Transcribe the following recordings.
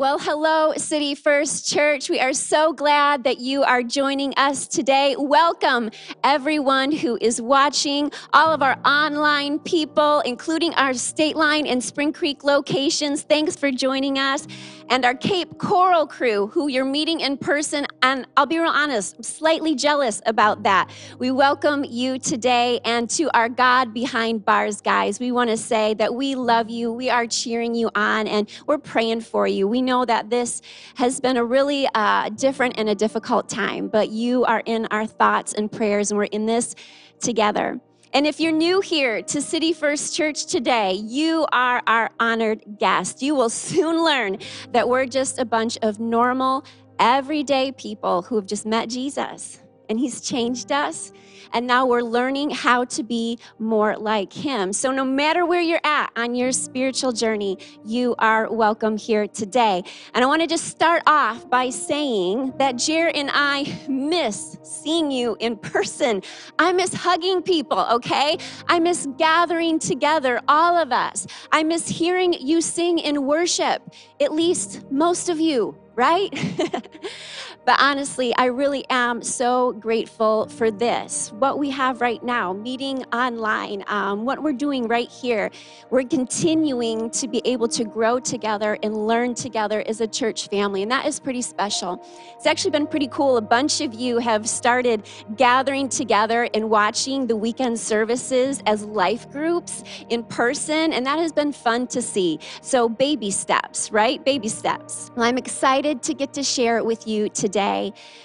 Well, hello, City First Church. We are so glad that you are joining us today. Welcome, everyone who is watching, all of our online people, including our State Line and Spring Creek locations. Thanks for joining us. And our Cape Coral crew, who you're meeting in person. And I'll be real honest, slightly jealous about that. We welcome you today. And to our God behind bars, guys, we want to say that we love you. We are cheering you on and we're praying for you. We know that this has been a really uh, different and a difficult time, but you are in our thoughts and prayers, and we're in this together. And if you're new here to City First Church today, you are our honored guest. You will soon learn that we're just a bunch of normal, everyday people who have just met Jesus and he's changed us. And now we're learning how to be more like him. So, no matter where you're at on your spiritual journey, you are welcome here today. And I want to just start off by saying that Jer and I miss seeing you in person. I miss hugging people, okay? I miss gathering together, all of us. I miss hearing you sing in worship, at least most of you right? but honestly, I really am so grateful for this, what we have right now, meeting online, um, what we're doing right here. We're continuing to be able to grow together and learn together as a church family, and that is pretty special. It's actually been pretty cool. A bunch of you have started gathering together and watching the weekend services as life groups in person, and that has been fun to see. So, baby steps, right? Baby steps. Well, I'm excited to get to share it with you today.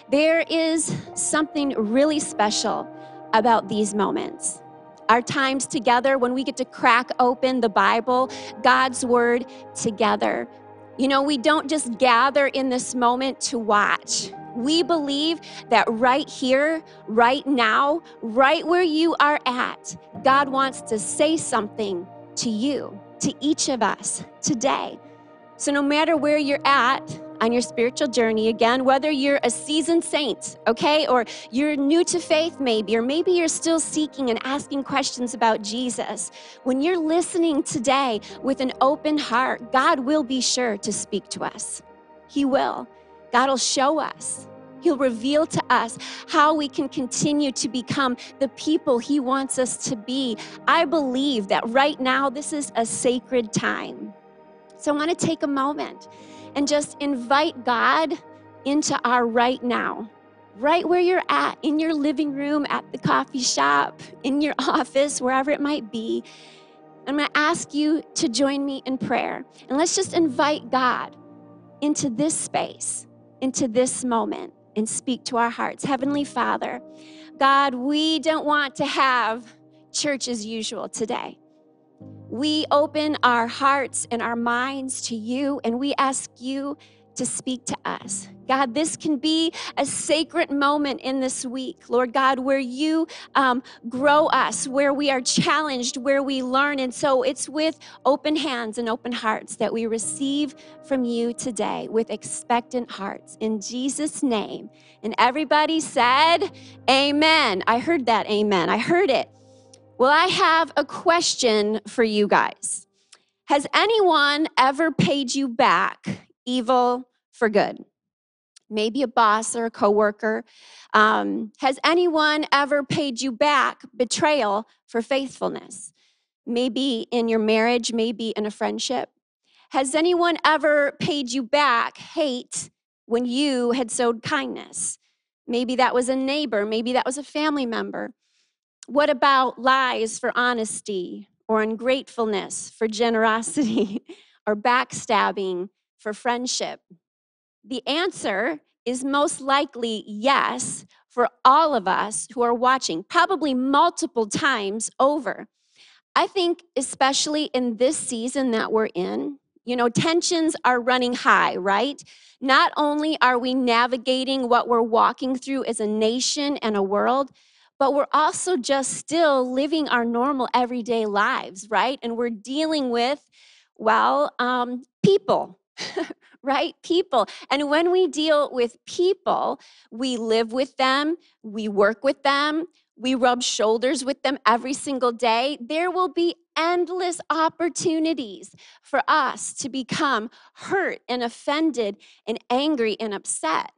There is something really special about these moments. Our times together when we get to crack open the Bible, God's Word together. You know, we don't just gather in this moment to watch. We believe that right here, right now, right where you are at, God wants to say something to you, to each of us today. So, no matter where you're at, on your spiritual journey again, whether you're a seasoned saint, okay, or you're new to faith, maybe, or maybe you're still seeking and asking questions about Jesus. When you're listening today with an open heart, God will be sure to speak to us. He will. God will show us. He'll reveal to us how we can continue to become the people He wants us to be. I believe that right now, this is a sacred time. So I want to take a moment and just invite God into our right now, right where you're at, in your living room, at the coffee shop, in your office, wherever it might be. I'm going to ask you to join me in prayer. And let's just invite God into this space, into this moment, and speak to our hearts. Heavenly Father, God, we don't want to have church as usual today we open our hearts and our minds to you and we ask you to speak to us. God, this can be a sacred moment in this week, Lord God, where you um, grow us, where we are challenged, where we learn. And so it's with open hands and open hearts that we receive from you today with expectant hearts. In Jesus' name. And everybody said, Amen. I heard that, Amen. I heard it. Well, I have a question for you guys. Has anyone ever paid you back evil for good? Maybe a boss or a coworker. Um, has anyone ever paid you back betrayal for faithfulness? Maybe in your marriage, maybe in a friendship. Has anyone ever paid you back hate when you had sowed kindness? Maybe that was a neighbor, maybe that was a family member. What about lies for honesty or ungratefulness for generosity or backstabbing for friendship? The answer is most likely yes for all of us who are watching, probably multiple times over. I think, especially in this season that we're in, you know, tensions are running high, right? Not only are we navigating what we're walking through as a nation and a world, but we're also just still living our normal everyday lives, right? And we're dealing with, well, um, people. right? People. And when we deal with people, we live with them, we work with them, we rub shoulders with them every single day. There will be endless opportunities for us to become hurt and offended and angry and upset.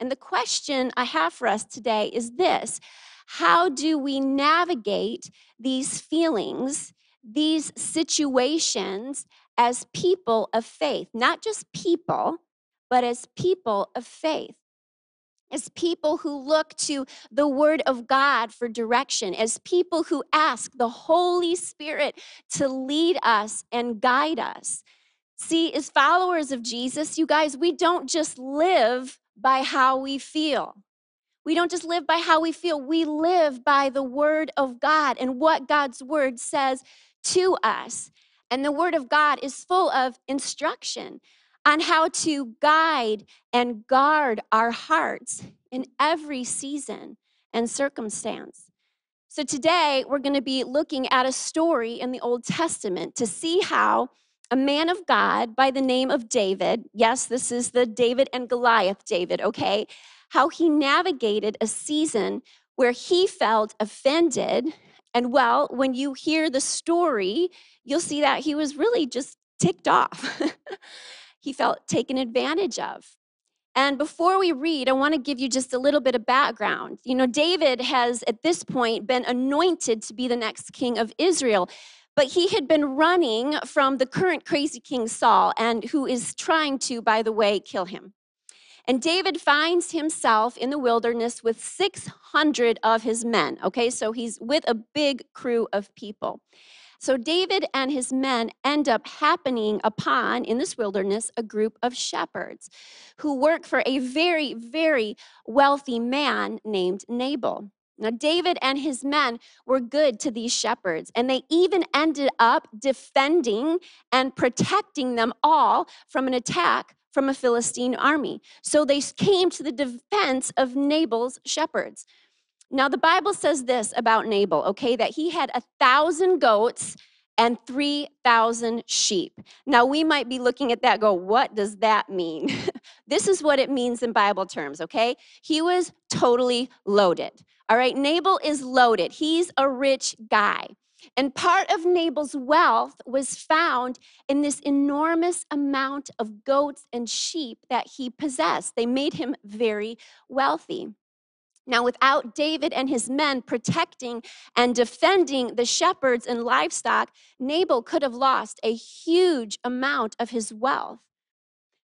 And the question I have for us today is this How do we navigate these feelings, these situations as people of faith? Not just people, but as people of faith as people who look to the Word of God for direction, as people who ask the Holy Spirit to lead us and guide us. See, as followers of Jesus, you guys, we don't just live by how we feel. We don't just live by how we feel, we live by the Word of God and what God's Word says to us. And the Word of God is full of instruction on how to guide and guard our hearts in every season and circumstance. So, today we're going to be looking at a story in the Old Testament to see how a man of God by the name of David, yes, this is the David and Goliath David, okay, how he navigated a season where he felt offended. And well, when you hear the story, you'll see that he was really just ticked off. he felt taken advantage of. And before we read, I want to give you just a little bit of background. You know, David has at this point been anointed to be the next king of Israel, but he had been running from the current crazy king Saul, and who is trying to, by the way, kill him. And David finds himself in the wilderness with 600 of his men. Okay, so he's with a big crew of people. So David and his men end up happening upon, in this wilderness, a group of shepherds who work for a very, very wealthy man named Nabal. Now, David and his men were good to these shepherds, and they even ended up defending and protecting them all from an attack from a Philistine army. So they came to the defense of Nabal's shepherds. Now, the Bible says this about Nabal, okay, that he had a thousand goats and 3,000 sheep. Now, we might be looking at that, go, what does that mean? this is what it means in Bible terms, okay? He was totally loaded. All right, Nabal is loaded. He's a rich guy. And part of Nabal's wealth was found in this enormous amount of goats and sheep that he possessed. They made him very wealthy. Now, without David and his men protecting and defending the shepherds and livestock, Nabal could have lost a huge amount of his wealth.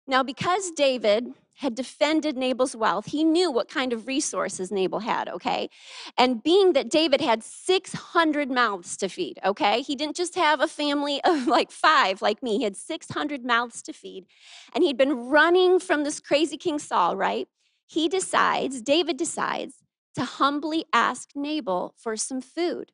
Now, because David had defended Nabal's wealth, he knew what kind of resources Nabal had, okay? And being that David had 600 mouths to feed, okay? He didn't just have a family of like five like me, he had 600 mouths to feed. And he'd been running from this crazy King Saul, right? he decides, David decides, to humbly ask Nabal for some food.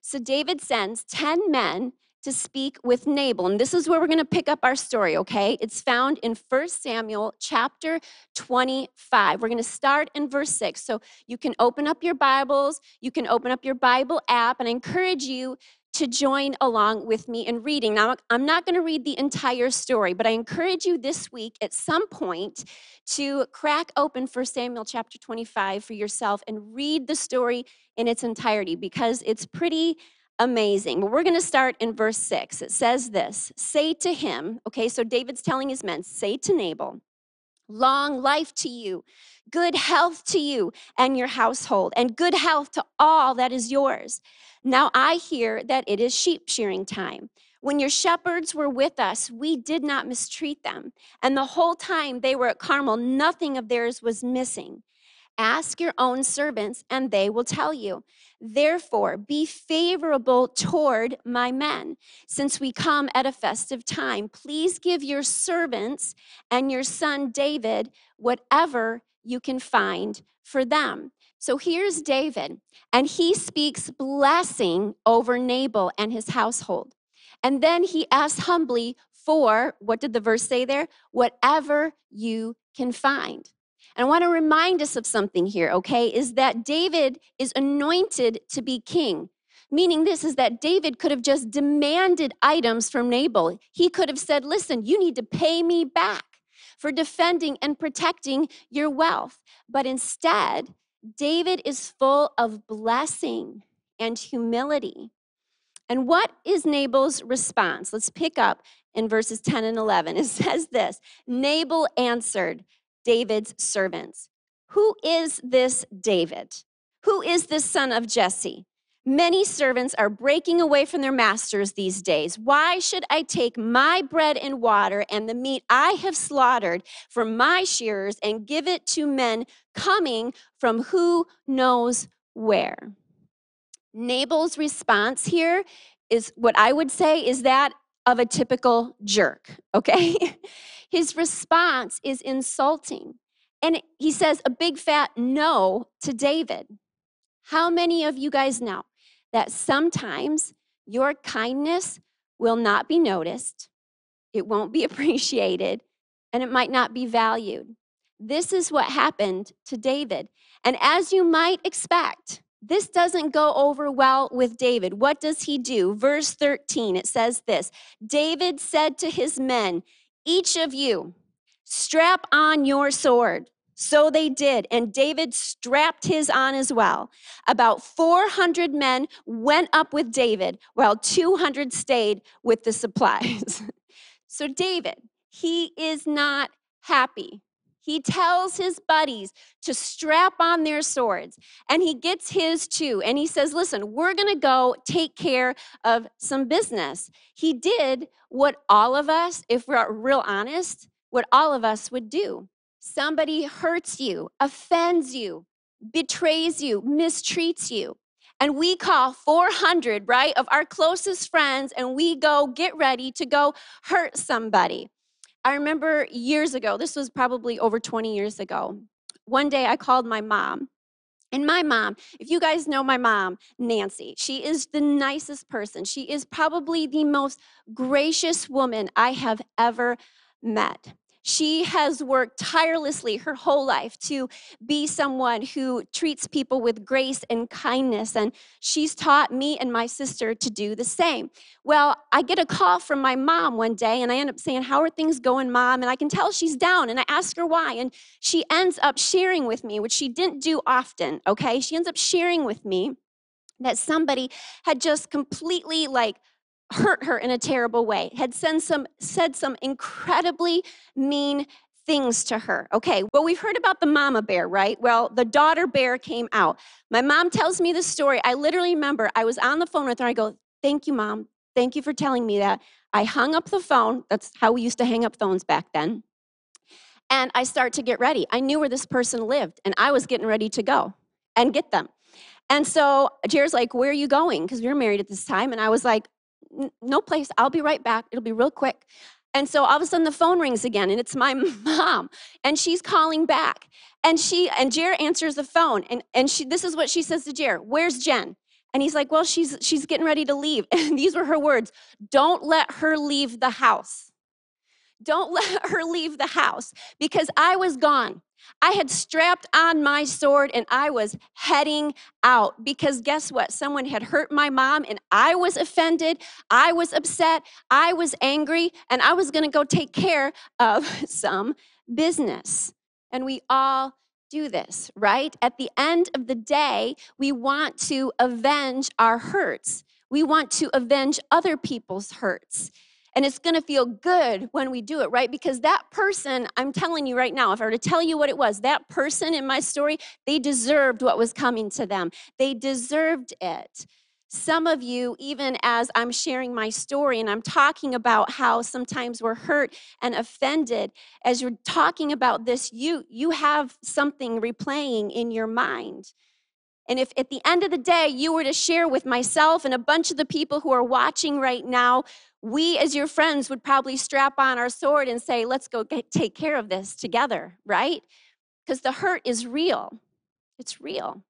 So David sends 10 men to speak with Nabal. And this is where we're going to pick up our story, okay? It's found in 1 Samuel chapter 25. We're going to start in verse 6. So you can open up your Bibles, you can open up your Bible app, and I encourage you to join along with me in reading. Now, I'm not going to read the entire story, but I encourage you this week at some point to crack open 1 Samuel chapter 25 for yourself and read the story in its entirety because it's pretty amazing. But we're going to start in verse 6. It says this Say to him, okay, so David's telling his men, say to Nabal, long life to you, good health to you and your household, and good health to all that is yours. Now I hear that it is sheep shearing time. When your shepherds were with us, we did not mistreat them. And the whole time they were at Carmel, nothing of theirs was missing. Ask your own servants, and they will tell you. Therefore, be favorable toward my men, since we come at a festive time. Please give your servants and your son David whatever you can find for them. So here's David, and he speaks blessing over Nabal and his household. And then he asks humbly for, what did the verse say there? Whatever you can find. And I want to remind us of something here, okay? Is that David is anointed to be king. Meaning, this is that David could have just demanded items from Nabal. He could have said, Listen, you need to pay me back for defending and protecting your wealth. But instead, David is full of blessing and humility. And what is Nabal's response? Let's pick up in verses 10 and 11. It says this Nabal answered David's servants, Who is this David? Who is this son of Jesse? Many servants are breaking away from their masters these days. Why should I take my bread and water and the meat I have slaughtered from my shearers and give it to men coming from who knows where? Nabal's response here is what I would say is that of a typical jerk, okay? His response is insulting. And he says a big fat no to David. How many of you guys know that sometimes your kindness will not be noticed, it won't be appreciated, and it might not be valued? This is what happened to David. And as you might expect, this doesn't go over well with David. What does he do? Verse 13, it says this David said to his men, Each of you, strap on your sword. So they did, and David strapped his on as well. About 400 men went up with David, while 200 stayed with the supplies. so, David, he is not happy. He tells his buddies to strap on their swords, and he gets his too. And he says, Listen, we're going to go take care of some business. He did what all of us, if we're real honest, what all of us would do. Somebody hurts you, offends you, betrays you, mistreats you. And we call 400, right, of our closest friends, and we go get ready to go hurt somebody. I remember years ago, this was probably over 20 years ago. One day I called my mom. And my mom, if you guys know my mom, Nancy, she is the nicest person. She is probably the most gracious woman I have ever met. She has worked tirelessly her whole life to be someone who treats people with grace and kindness, and she's taught me and my sister to do the same. Well, I get a call from my mom one day, and I end up saying, How are things going, mom? And I can tell she's down, and I ask her why, and she ends up sharing with me, which she didn't do often, okay? She ends up sharing with me that somebody had just completely like hurt her in a terrible way, had said some, said some incredibly mean things to her. Okay, well, we've heard about the mama bear, right? Well, the daughter bear came out. My mom tells me the story. I literally remember I was on the phone with her. I go, Thank you, mom. Thank you for telling me that. I hung up the phone. That's how we used to hang up phones back then. And I start to get ready. I knew where this person lived, and I was getting ready to go and get them. And so Jared's like, Where are you going? Because we were married at this time. And I was like, no place. I'll be right back. It'll be real quick. And so all of a sudden the phone rings again and it's my mom and she's calling back. And she and Jer answers the phone and, and she this is what she says to Jer, where's Jen? And he's like, well, she's she's getting ready to leave. And these were her words. Don't let her leave the house. Don't let her leave the house because I was gone. I had strapped on my sword and I was heading out because guess what? Someone had hurt my mom and I was offended. I was upset. I was angry and I was going to go take care of some business. And we all do this, right? At the end of the day, we want to avenge our hurts. We want to avenge other people's hurts. And it's going to feel good when we do it, right? Because that person, I'm telling you right now, if I were to tell you what it was, that person in my story, they deserved what was coming to them. They deserved it. Some of you, even as I'm sharing my story and I'm talking about how sometimes we're hurt and offended, as you're talking about this, you you have something replaying in your mind. And if at the end of the day you were to share with myself and a bunch of the people who are watching right now, we as your friends would probably strap on our sword and say, let's go get, take care of this together, right? Because the hurt is real. It's real.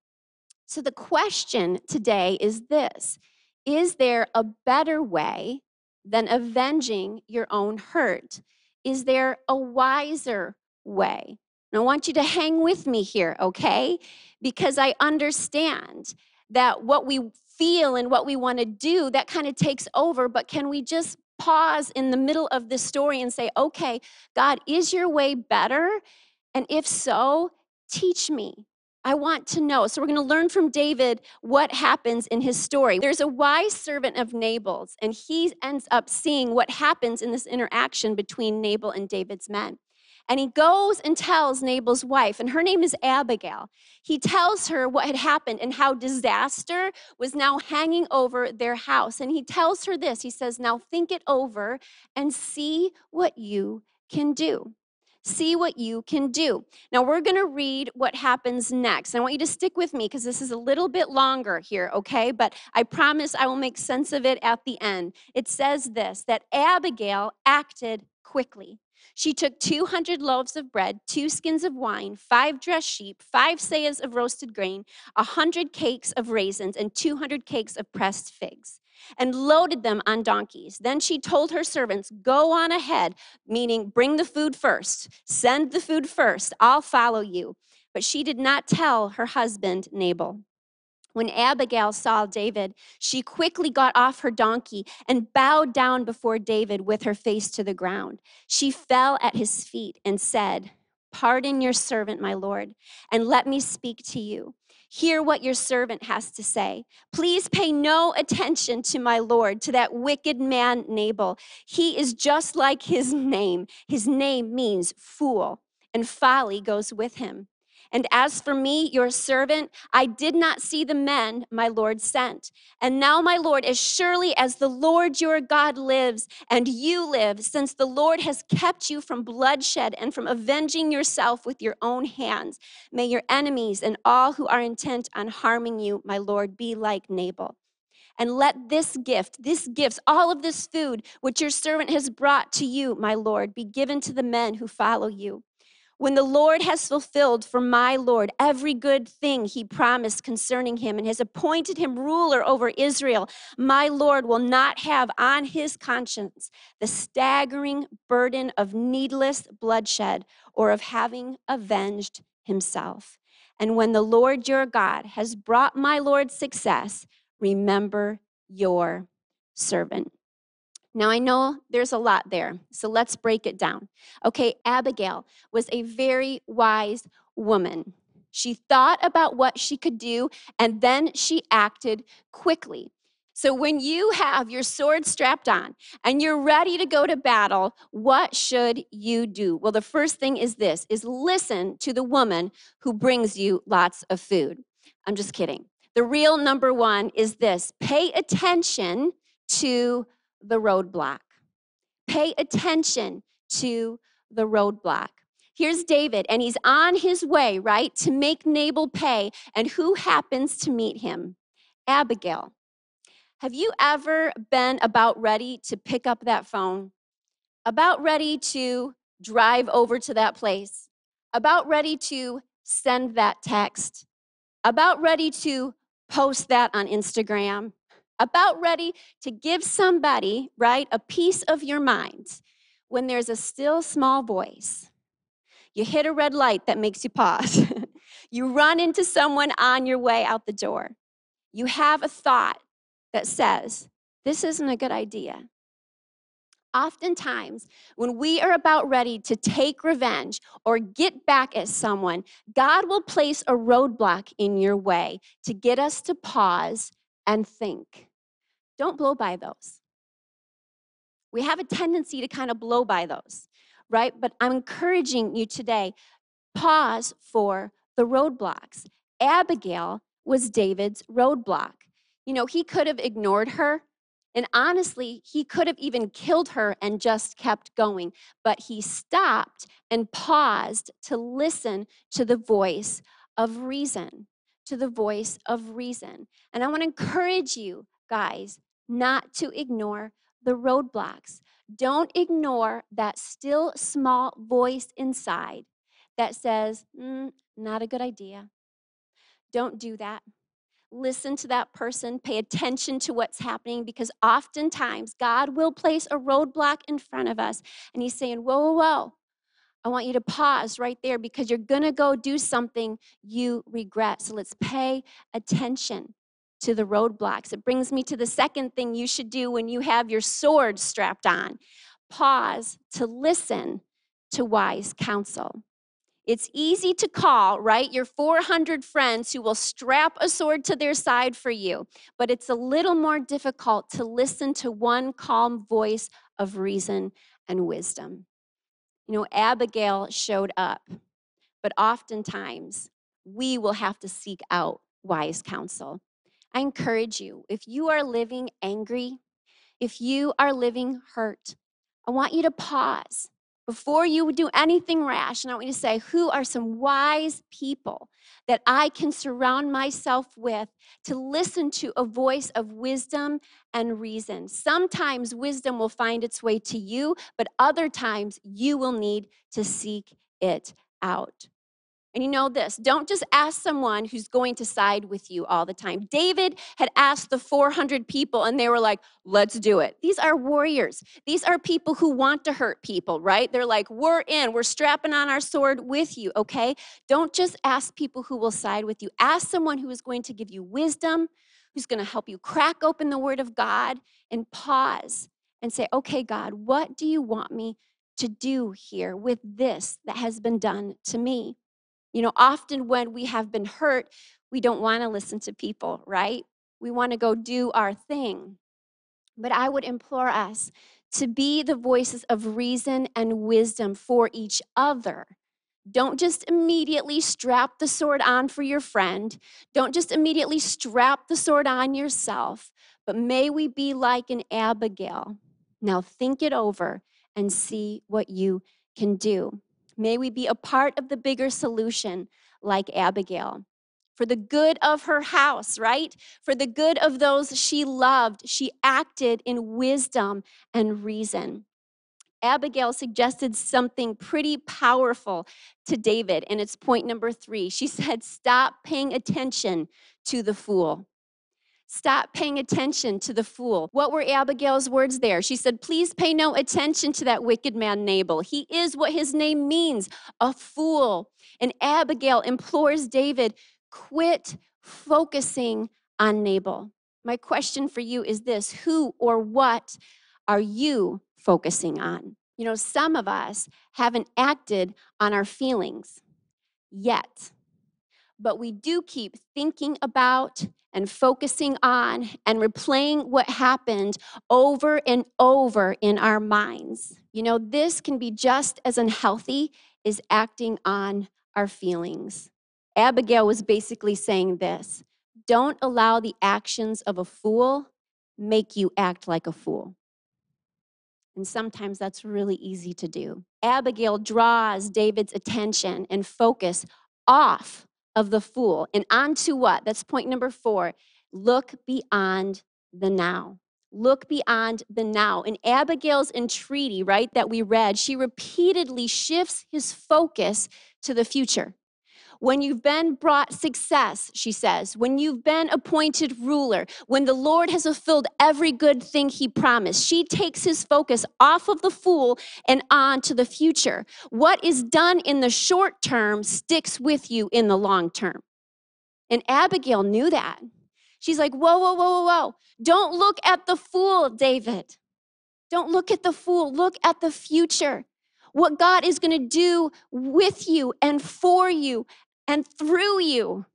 So the question today is this Is there a better way than avenging your own hurt? Is there a wiser way? And I want you to hang with me here, okay? Because I understand that what we feel and what we want to do, that kind of takes over. But can we just pause in the middle of this story and say, okay, God, is your way better? And if so, teach me. I want to know. So we're going to learn from David what happens in his story. There's a wise servant of Nabal's, and he ends up seeing what happens in this interaction between Nabal and David's men. And he goes and tells Nabal's wife, and her name is Abigail. He tells her what had happened and how disaster was now hanging over their house. And he tells her this He says, Now think it over and see what you can do. See what you can do. Now, we're going to read what happens next. I want you to stick with me because this is a little bit longer here, okay? But I promise I will make sense of it at the end. It says this that Abigail acted quickly. She took 200 loaves of bread, two skins of wine, five dressed sheep, five seahs of roasted grain, a 100 cakes of raisins, and 200 cakes of pressed figs, and loaded them on donkeys. Then she told her servants, Go on ahead, meaning bring the food first, send the food first, I'll follow you. But she did not tell her husband, Nabal. When Abigail saw David, she quickly got off her donkey and bowed down before David with her face to the ground. She fell at his feet and said, Pardon your servant, my lord, and let me speak to you. Hear what your servant has to say. Please pay no attention to my Lord, to that wicked man Nabal. He is just like his name. His name means fool, and folly goes with him. And as for me, your servant, I did not see the men my Lord sent. And now, my Lord, as surely as the Lord your God lives and you live, since the Lord has kept you from bloodshed and from avenging yourself with your own hands, may your enemies and all who are intent on harming you, my Lord, be like Nabal. And let this gift, this gifts, all of this food which your servant has brought to you, my Lord, be given to the men who follow you. When the Lord has fulfilled for my Lord every good thing he promised concerning him and has appointed him ruler over Israel, my Lord will not have on his conscience the staggering burden of needless bloodshed or of having avenged himself. And when the Lord your God has brought my Lord success, remember your servant. Now, I know there's a lot there, so let's break it down. Okay, Abigail was a very wise woman. She thought about what she could do, and then she acted quickly. So, when you have your sword strapped on and you're ready to go to battle, what should you do? Well, the first thing is this is listen to the woman who brings you lots of food. I'm just kidding. The real number one is this pay attention to the roadblock. Pay attention to the roadblock. Here's David, and he's on his way, right, to make Nabal pay. And who happens to meet him? Abigail. Have you ever been about ready to pick up that phone? About ready to drive over to that place? About ready to send that text? About ready to post that on Instagram? About ready to give somebody, right, a piece of your mind when there's a still small voice. You hit a red light that makes you pause. you run into someone on your way out the door. You have a thought that says, This isn't a good idea. Oftentimes, when we are about ready to take revenge or get back at someone, God will place a roadblock in your way to get us to pause and think. Don't blow by those. We have a tendency to kind of blow by those, right? But I'm encouraging you today pause for the roadblocks. Abigail was David's roadblock. You know, he could have ignored her. And honestly, he could have even killed her and just kept going. But he stopped and paused to listen to the voice of reason to the voice of reason. And I want to encourage you, guys, not to ignore the roadblocks. Don't ignore that still small voice inside that says, mm, not a good idea. Don't do that. Listen to that person, pay attention to what's happening because oftentimes God will place a roadblock in front of us and He's saying, Whoa, whoa, whoa, I want you to pause right there because you're going to go do something you regret. So let's pay attention to the roadblocks. It brings me to the second thing you should do when you have your sword strapped on pause to listen to wise counsel. It's easy to call, right? Your 400 friends who will strap a sword to their side for you, but it's a little more difficult to listen to one calm voice of reason and wisdom. You know, Abigail showed up, but oftentimes we will have to seek out wise counsel. I encourage you, if you are living angry, if you are living hurt, I want you to pause before you do anything rash, and I want you to say, Who are some wise people that I can surround myself with to listen to a voice of wisdom and reason? Sometimes wisdom will find its way to you, but other times you will need to seek it out. And you know this don't just ask someone who's going to side with you all the time. David had asked the 400 people, and they were like, let's do it. These are warriors. These are people who want to hurt people, right? They're like, we're in, we're strapping on our sword with you, okay? Don't just ask people who will side with you. Ask someone who is going to give you wisdom, who's going to help you crack open the word of God and pause and say, okay, God, what do you want me to do here with this that has been done to me? You know, often when we have been hurt, we don't want to listen to people, right? We want to go do our thing. But I would implore us to be the voices of reason and wisdom for each other. Don't just immediately strap the sword on for your friend. Don't just immediately strap the sword on yourself. But may we be like an Abigail. Now think it over and see what you can do. May we be a part of the bigger solution like Abigail. For the good of her house, right? For the good of those she loved, she acted in wisdom and reason. Abigail suggested something pretty powerful to David, and it's point number three. She said, Stop paying attention to the fool. Stop paying attention to the fool. What were Abigail's words there? She said, Please pay no attention to that wicked man, Nabal. He is what his name means, a fool. And Abigail implores David, Quit focusing on Nabal. My question for you is this Who or what are you focusing on? You know, some of us haven't acted on our feelings yet, but we do keep thinking about and focusing on and replaying what happened over and over in our minds. You know, this can be just as unhealthy as acting on our feelings. Abigail was basically saying this don't allow the actions of a fool make you act like a fool. And sometimes that's really easy to do. Abigail draws David's attention and focus off of the fool and on to what? That's point number four. Look beyond the now. Look beyond the now. In Abigail's entreaty, right, that we read, she repeatedly shifts his focus to the future. When you've been brought success, she says, when you've been appointed ruler, when the Lord has fulfilled every good thing he promised, she takes his focus off of the fool and on to the future. What is done in the short term sticks with you in the long term. And Abigail knew that. She's like, whoa, whoa, whoa, whoa, whoa. Don't look at the fool, David. Don't look at the fool. Look at the future what God is going to do with you and for you and through you.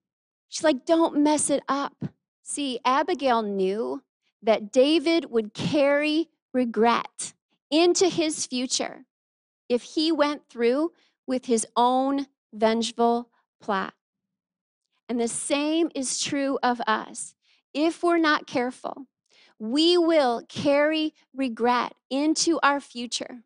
She's like, don't mess it up. See, Abigail knew that David would carry regret into his future if he went through with his own vengeful plot. And the same is true of us. If we're not careful, we will carry regret into our future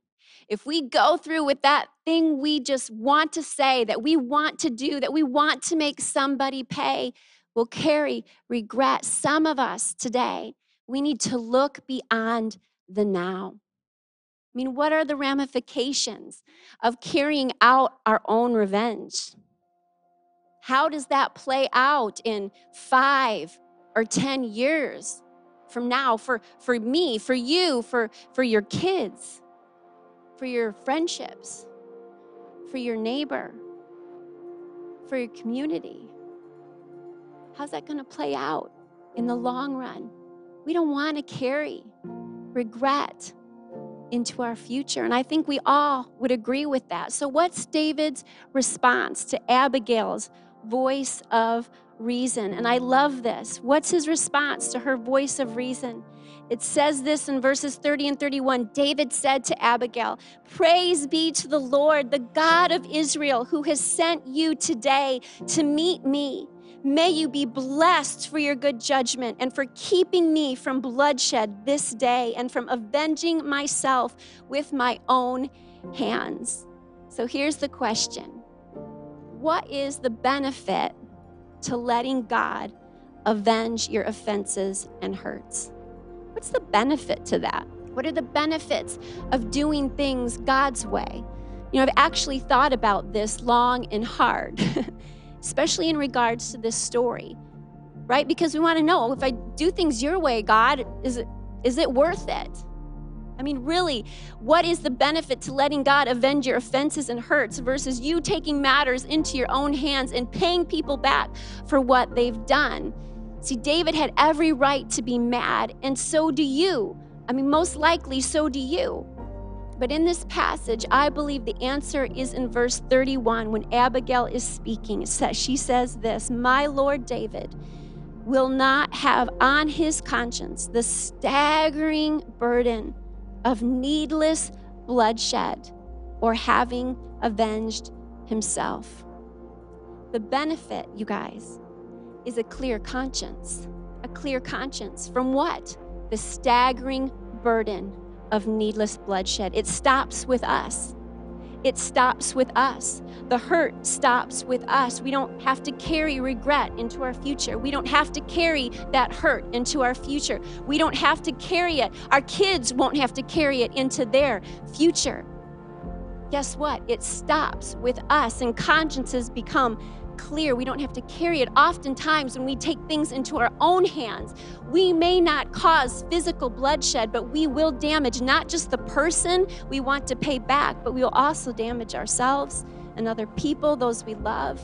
if we go through with that thing we just want to say, that we want to do, that we want to make somebody pay, will carry regret. Some of us today, we need to look beyond the now. I mean, what are the ramifications of carrying out our own revenge? How does that play out in five or 10 years from now for, for me, for you, for, for your kids? For your friendships, for your neighbor, for your community? How's that going to play out in the long run? We don't want to carry regret into our future. And I think we all would agree with that. So, what's David's response to Abigail's voice of reason? And I love this. What's his response to her voice of reason? It says this in verses 30 and 31. David said to Abigail, Praise be to the Lord, the God of Israel, who has sent you today to meet me. May you be blessed for your good judgment and for keeping me from bloodshed this day and from avenging myself with my own hands. So here's the question What is the benefit to letting God avenge your offenses and hurts? What's the benefit to that? What are the benefits of doing things God's way? You know, I've actually thought about this long and hard. especially in regards to this story, right? Because we want to know if I do things your way, God, is it, is it worth it? I mean, really, what is the benefit to letting God avenge your offenses and hurts versus you taking matters into your own hands and paying people back for what they've done? See, David had every right to be mad, and so do you. I mean, most likely, so do you. But in this passage, I believe the answer is in verse 31 when Abigail is speaking. She says this My Lord David will not have on his conscience the staggering burden of needless bloodshed or having avenged himself. The benefit, you guys, is a clear conscience. A clear conscience from what? The staggering burden of needless bloodshed. It stops with us. It stops with us. The hurt stops with us. We don't have to carry regret into our future. We don't have to carry that hurt into our future. We don't have to carry it. Our kids won't have to carry it into their future. Guess what? It stops with us, and consciences become clear. We don't have to carry it. Oftentimes, when we take things into our own hands, we may not cause physical bloodshed, but we will damage not just the person we want to pay back, but we will also damage ourselves and other people, those we love,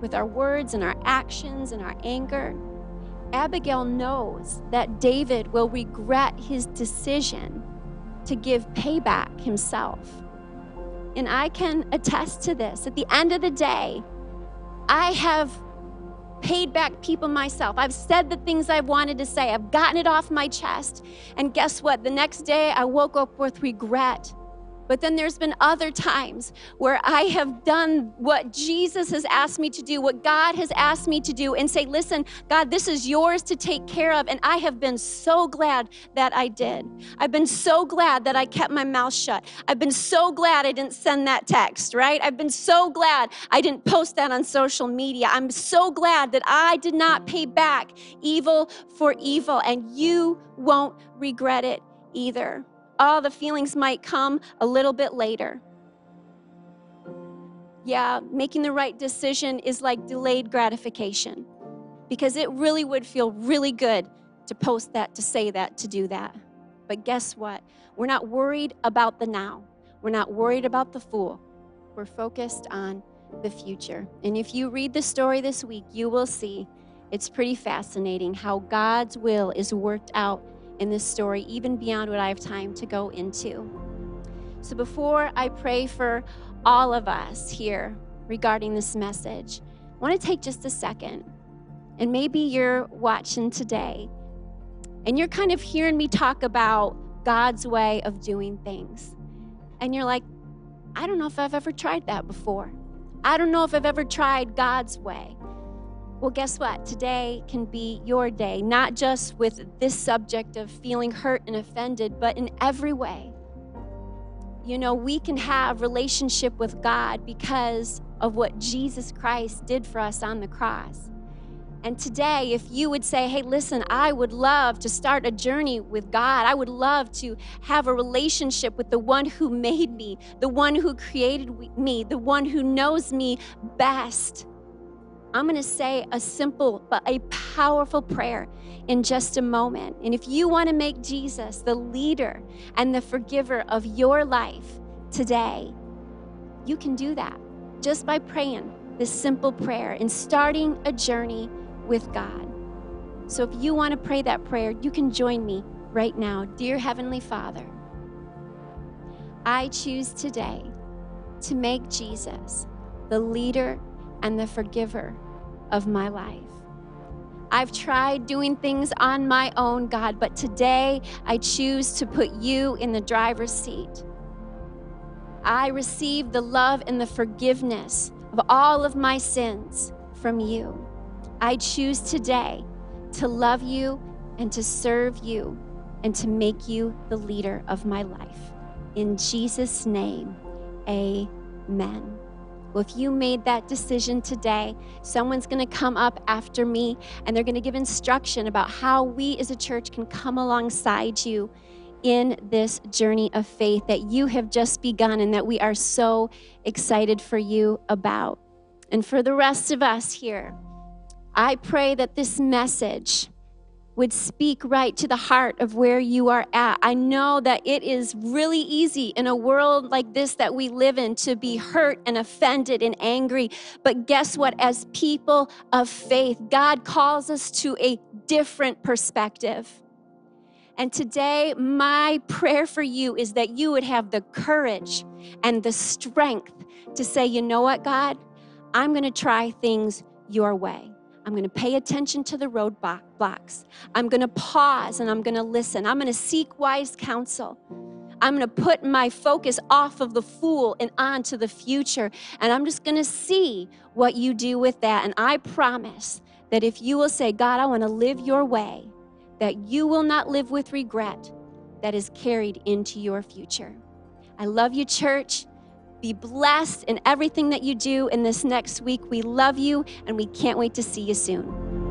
with our words and our actions and our anger. Abigail knows that David will regret his decision to give payback himself. And I can attest to this. At the end of the day, I have paid back people myself. I've said the things I've wanted to say. I've gotten it off my chest. And guess what? The next day I woke up with regret but then there's been other times where I have done what Jesus has asked me to do, what God has asked me to do, and say, Listen, God, this is yours to take care of. And I have been so glad that I did. I've been so glad that I kept my mouth shut. I've been so glad I didn't send that text, right? I've been so glad I didn't post that on social media. I'm so glad that I did not pay back evil for evil, and you won't regret it either all the feelings might come a little bit later. Yeah, making the right decision is like delayed gratification because it really would feel really good to post that, to say that, to do that. But guess what? We're not worried about the now. We're not worried about the fool. We're focused on the future. And if you read the story this week, you will see it's pretty fascinating how God's will is worked out in this story, even beyond what I have time to go into. So before I pray for all of us here regarding this message, I want to take just a second. And maybe you're watching today and you're kind of hearing me talk about God's way of doing things. And you're like, I don't know if I've ever tried that before. I don't know if I've ever tried God's way. Well, guess what? Today can be your day, not just with this subject of feeling hurt and offended, but in every way. You know, we can have relationship with God because of what Jesus Christ did for us on the cross. And today, if you would say, hey, listen, I would love to start a journey with God, I would love to have a relationship with the one who made me, the one who created me, the one who knows me best I'm going to say a simple but a powerful prayer in just a moment. And if you want to make Jesus the leader and the forgiver of your life today, you can do that just by praying this simple prayer and starting a journey with God. So if you want to pray that prayer, you can join me right now. Dear Heavenly Father, I choose today to make Jesus the leader and the forgiver of my life. I've tried doing things on my own, God, but today I choose to put you in the driver's seat. I receive the love and the forgiveness of all of my sins from you. I choose today to love you and to serve you and to make you the leader of my life. In Jesus' name, amen. Well, if you made that decision today, someone's going to come up after me and they're going to give instruction about how we as a church can come alongside you in this journey of faith that you have just begun and that we are so excited for you about. And for the rest of us here, I pray that this message would speak right to the heart of where you are at. I know that it is really easy in a world like this that we live in to be hurt and offended and angry. But guess what? As people of faith, God calls us to a different perspective. And today, my prayer for you is that you would have the courage and the strength to say, you know what, God? I'm going to try things your way. I'm going to pay attention to the roadblocks. I'm going to pause and I'm going to listen. I'm going to seek wise counsel. I'm going to put my focus off of the fool and onto the future. And I'm just going to see what you do with that. And I promise that if you will say, God, I want to live your way, that you will not live with regret that is carried into your future. I love you, church. Be blessed in everything that you do in this next week. We love you and we can't wait to see you soon.